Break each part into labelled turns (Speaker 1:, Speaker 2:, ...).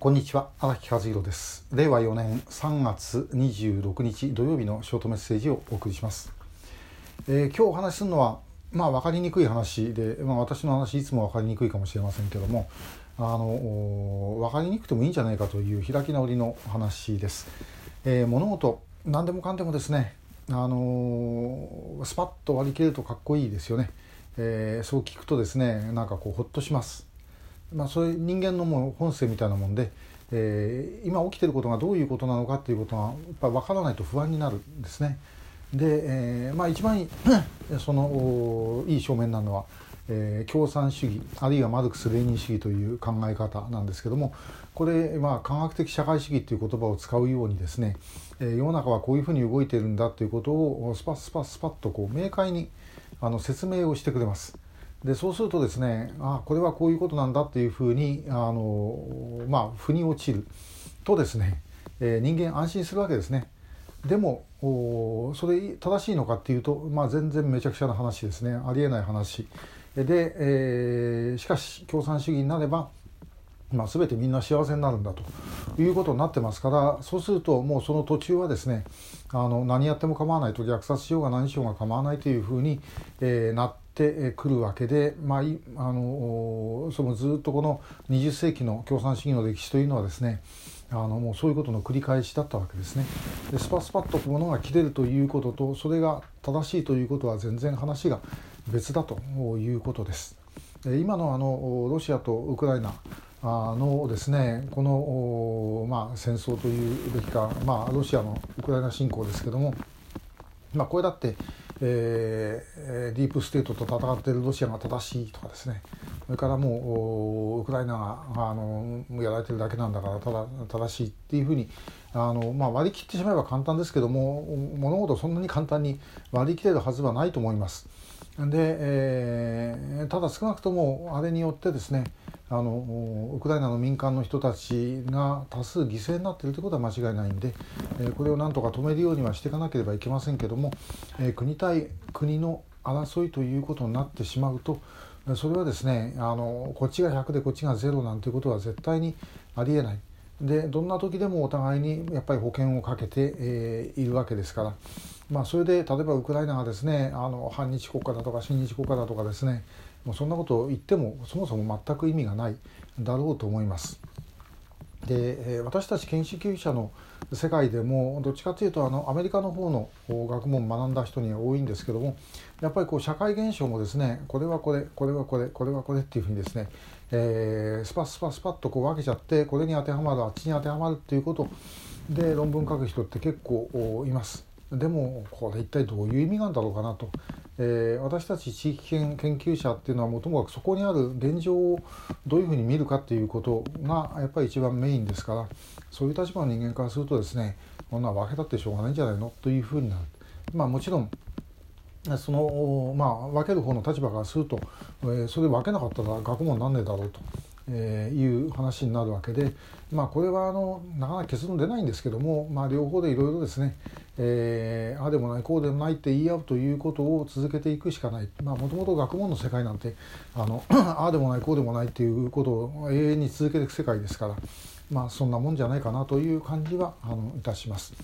Speaker 1: こんにちは荒木和弘です。令和4年3月26日土曜日のショートメッセージをお送りします、えー、今日お話しするのはまあ分かりにくい話で、まあ、私の話いつも分かりにくいかもしれませんけどもあの分かりにくくてもいいんじゃないかという開き直りの話です、えー、物事何でもかんでもですねあのスパッと割り切れるとかっこいいですよね、えー、そう聞くとですねなんかこうほっとします。まあ、そういう人間のもう本性みたいなもんで、えー、今起きてることがどういうことなのかっていうことがやっぱ分からないと不安になるんですね。で、えー、まあ一番 そのいい正面なのは、えー、共産主義あるいはマルクス・レーニン主義という考え方なんですけどもこれ、まあ、科学的社会主義という言葉を使うようにですね、えー、世の中はこういうふうに動いてるんだということをスパスパスパッとこう明快にあの説明をしてくれます。でそうするとですねあこれはこういうことなんだっていうふうにあの、まあ、腑に落ちるとですね、えー、人間安心するわけですね。でもそれ正しいのかっていうと、まあ、全然めちゃくちゃな話ですねありえない話で、えー、しかし共産主義になれば、まあ、全てみんな幸せになるんだということになってますからそうするともうその途中はですねあの何やっても構わないと虐殺しようが何しようが構わないというふうに、えー、なっててくるわけで、まあ、あのそのずっとこの20世紀の共産主義の歴史というのはですねあのもうそういうことの繰り返しだったわけですね。でスパスパッとものが切れるということとそれが正しいということは全然話が別だということです。今のあのロシアとウクライナのですねこの、まあ、戦争というべきか、まあ、ロシアのウクライナ侵攻ですけども、まあ、これだってえー、ディープステートと戦っているロシアが正しいとかですねそれからもうウクライナがあのやられてるだけなんだからただ正しいっていうふうにあの、まあ、割り切ってしまえば簡単ですけども物事そんなに簡単に割り切れるはずはないと思います。で、えー、ただ少なくともあれによってですねあのウクライナの民間の人たちが多数犠牲になっているということは間違いないんで、えー、これをなんとか止めるようにはしていかなければいけませんけども、えー、国対国の争いということになってしまうとそれはですねあのこっちが100でこっちが0なんていうことは絶対にありえない。でどんな時でもお互いにやっぱり保険をかけて、えー、いるわけですから、まあ、それで例えばウクライナがですねあの反日国家だとか親日国家だとかですねもうそんなことを言ってもそもそも全く意味がないだろうと思います。で私たち研修者の世界でもどっちかというとあのアメリカの方の学問を学んだ人には多いんですけどもやっぱりこう社会現象もですねこれはこれこれはこれこれはこれっていうふうにですね、えー、スパスパスパッとこう分けちゃってこれに当てはまるあっちに当てはまるっていうことで論文書く人って結構います。でもこれ一体どういう意味なんだろうかなと、えー、私たち地域研究者っていうのはもともとそこにある現状をどういうふうに見るかっていうことがやっぱり一番メインですからそういう立場の人間からするとですねこんな分けたってしょうがないんじゃないのというふうになる。まあ、もちろんそのまあ分ける方の立場からすると、えー、それ分けなかったら学問なんねえだろうとえー、いう話になるわけで、まあ、これはあのなかなか結論出ないんですけども、まあ、両方でいろいろですね、えー、ああでもないこうでもないって言い合うということを続けていくしかないもともと学問の世界なんてあの ああでもないこうでもないっていうことを永遠に続けていく世界ですから、まあ、そんなもんじゃないかなという感じはあのいたします。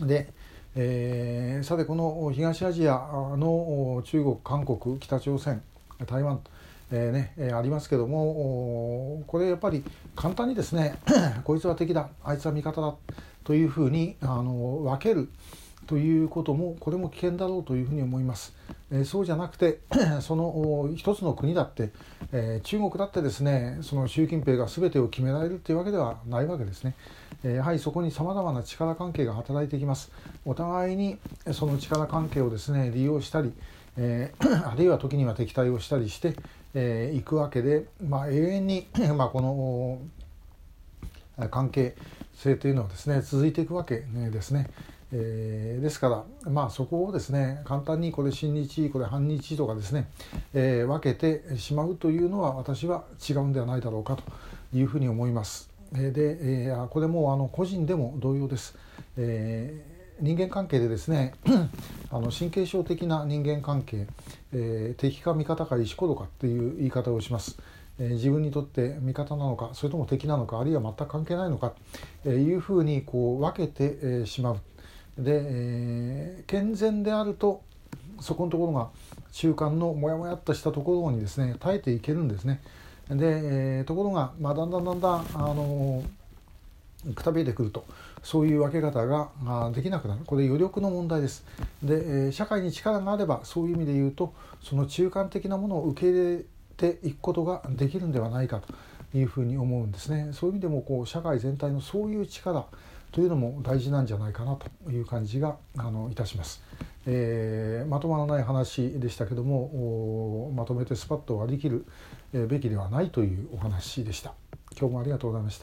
Speaker 1: でえー、さてこの東アジアの中国韓国北朝鮮台湾えーねえー、ありますけどもこれやっぱり簡単にですね こいつは敵だあいつは味方だというふうにあの分けるということもこれも危険だろうというふうに思います。えー、そうじゃなくて その一つの国だって、えー、中国だってですねその習近平が全てを決められるというわけではないわけですね。えー、やはりそこにさまざまな力関係が働いてきます。お互いにその力関係をですね利用したり、えー、あるいは時には敵対をしたりして、えー、いくわけで、まあ、永遠に まあ、この関係性というのはですね続いていくわけですね。えー、ですからまあそこをですね簡単にこれ親日これ反日とかですね、えー、分けてしまうというのは私は違うんではないだろうかというふうに思います。で、えー、これもあの個人でも同様です。えー人間関係でですね あの神経症的な人間関係、えー、敵か味方か石ころかっていう言い方をします、え自分にとって味方なのかそれとも敵なのかあるいは全く関係ないのかというふうにこう分けて、えしまう。で、えー、健全であるとそこのところが中間のモヤモヤっとしたところにですね耐えていけるんですね。で、えー、ところが、まあ、だんだんだんだん、あのくたびれてくるとそういう分け方ができなくなるこれ余力の問題です。で、え社会に力があればそういう意味で言うとその中間的なものを受け入れていくことができるんではないかというふうに思うんですね。そういう意味でもこう社会全体のそういう力というのも大事なんじゃないかなという感じがあのいたします。えー、まとまらない話でしたけどもまとめてスパッと割り切るべきではないというお話でした。今日もありがとうございました。